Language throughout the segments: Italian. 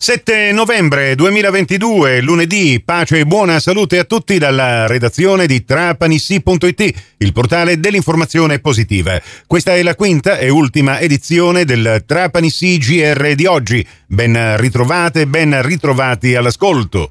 7 novembre 2022, lunedì, pace e buona salute a tutti dalla redazione di trapanissi.it, il portale dell'informazione positiva. Questa è la quinta e ultima edizione del Trapanissi GR di oggi. Ben ritrovate, ben ritrovati all'ascolto.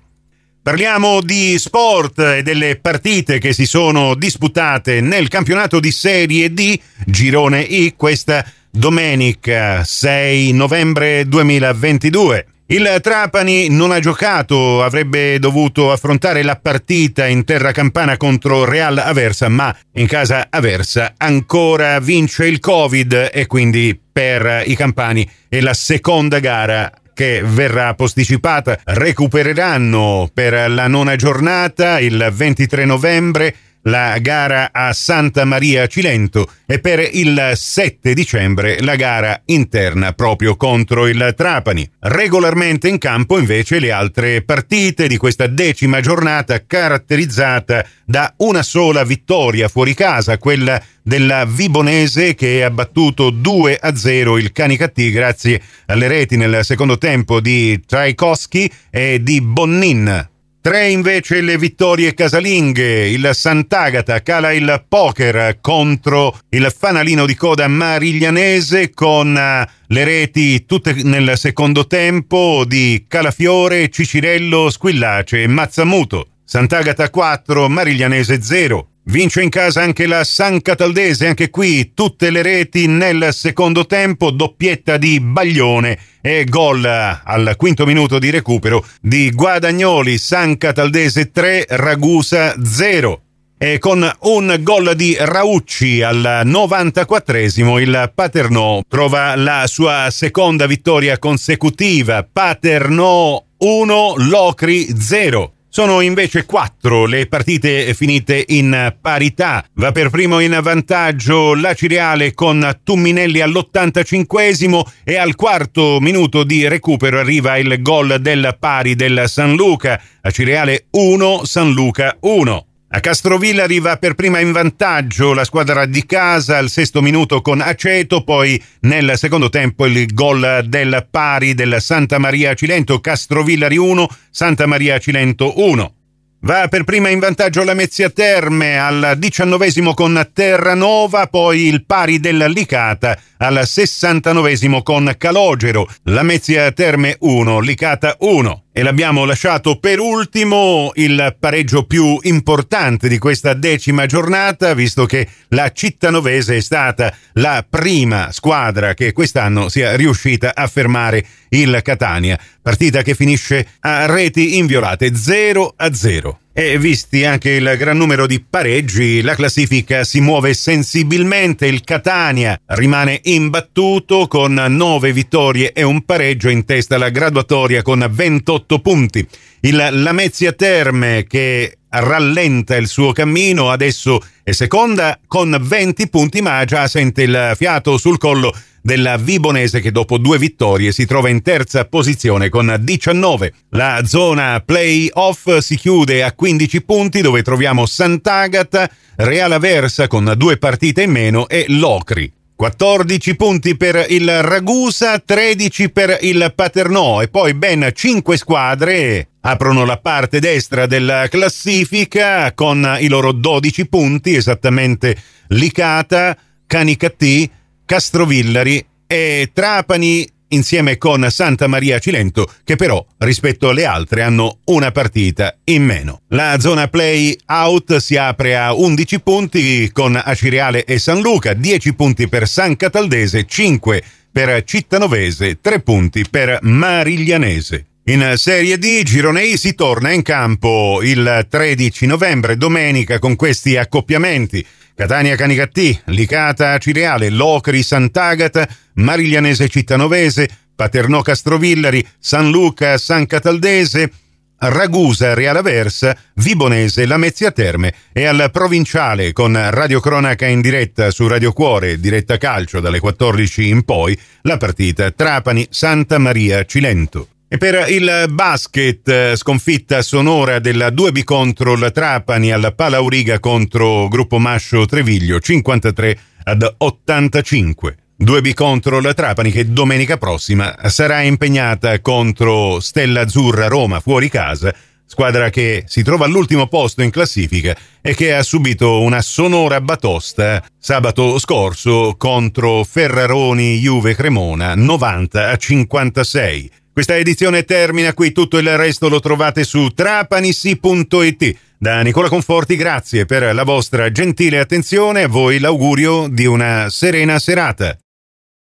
Parliamo di sport e delle partite che si sono disputate nel campionato di Serie D, Girone I, questa domenica 6 novembre 2022. Il Trapani non ha giocato, avrebbe dovuto affrontare la partita in terra campana contro Real Aversa, ma in casa Aversa ancora vince il Covid e quindi per i campani è la seconda gara che verrà posticipata. Recupereranno per la nona giornata il 23 novembre la gara a Santa Maria Cilento e per il 7 dicembre la gara interna proprio contro il Trapani. Regolarmente in campo invece le altre partite di questa decima giornata caratterizzata da una sola vittoria fuori casa, quella della Vibonese che ha battuto 2 a 0 il Canicattì grazie alle reti nel secondo tempo di Traikowski e di Bonnin. Tre invece le vittorie casalinghe. Il Sant'Agata cala il poker contro il fanalino di coda mariglianese con eh, le reti tutte nel secondo tempo di Calafiore, Cicirello, Squillace e Mazzamuto. Sant'Agata 4, Mariglianese 0. Vince in casa anche la San Cataldese, anche qui tutte le reti nel secondo tempo, doppietta di Baglione e gol al quinto minuto di recupero di Guadagnoli, San Cataldese 3, Ragusa 0. E con un gol di Raucci al 94esimo il Paternò trova la sua seconda vittoria consecutiva. Paternò 1, Locri 0. Sono invece quattro le partite finite in parità. Va per primo in vantaggio la Cireale con Tumminelli all'85 e al quarto minuto di recupero arriva il gol del pari del San Luca. A Cireale 1, San Luca 1. A Castrovilla arriva per prima in vantaggio la squadra di casa al sesto minuto con Aceto, poi nel secondo tempo il gol del pari del Santa Maria Cilento, Castrovillari 1, Santa Maria Cilento 1. Va per prima in vantaggio la Mezzia Terme al diciannovesimo con Terranova, poi il pari della Licata al sessantanovesimo con Calogero, la Mezzia Terme 1, Licata 1. E l'abbiamo lasciato per ultimo il pareggio più importante di questa decima giornata, visto che la Cittanovese è stata la prima squadra che quest'anno sia riuscita a fermare il Catania. Partita che finisce a reti inviolate 0 a 0. E visti anche il gran numero di pareggi, la classifica si muove sensibilmente. Il Catania rimane imbattuto con 9 vittorie e un pareggio in testa alla graduatoria con 28 punti. Il Lamezia Terme che rallenta il suo cammino, adesso è seconda con 20 punti ma già sente il fiato sul collo della Vibonese che dopo due vittorie si trova in terza posizione con 19. La zona play-off si chiude a 15 punti dove troviamo Sant'Agata, Real Aversa con due partite in meno e Locri. 14 punti per il Ragusa, 13 per il Paternò e poi ben 5 squadre aprono la parte destra della classifica con i loro 12 punti, esattamente Licata, Canicattì, Castrovillari e Trapani insieme con Santa Maria Cilento che però rispetto alle altre hanno una partita in meno. La zona play out si apre a 11 punti con Acireale e San Luca, 10 punti per San Cataldese, 5 per Cittanovese, 3 punti per Mariglianese. In Serie D Gironei si torna in campo il 13 novembre, domenica, con questi accoppiamenti. Catania Canicattì, Licata Cireale, Locri Sant'Agata, Mariglianese Cittanovese, Paternò Castrovillari, San Luca San Cataldese, Ragusa Reale Aversa, Vibonese Lamezia Terme e al provinciale con Radio Cronaca in diretta su Radio Cuore, diretta calcio dalle 14 in poi, la partita Trapani Santa Maria Cilento. E per il basket, eh, sconfitta sonora della 2B contro la Trapani alla Palauriga contro Gruppo Mascio Treviglio 53 ad 85. 2B contro la Trapani che domenica prossima sarà impegnata contro Stella Azzurra Roma fuori casa, squadra che si trova all'ultimo posto in classifica e che ha subito una sonora batosta sabato scorso contro Ferraroni Juve Cremona 90 a 56. Questa edizione termina qui, tutto il resto lo trovate su trapanissi.it. Da Nicola Conforti grazie per la vostra gentile attenzione, a voi l'augurio di una serena serata.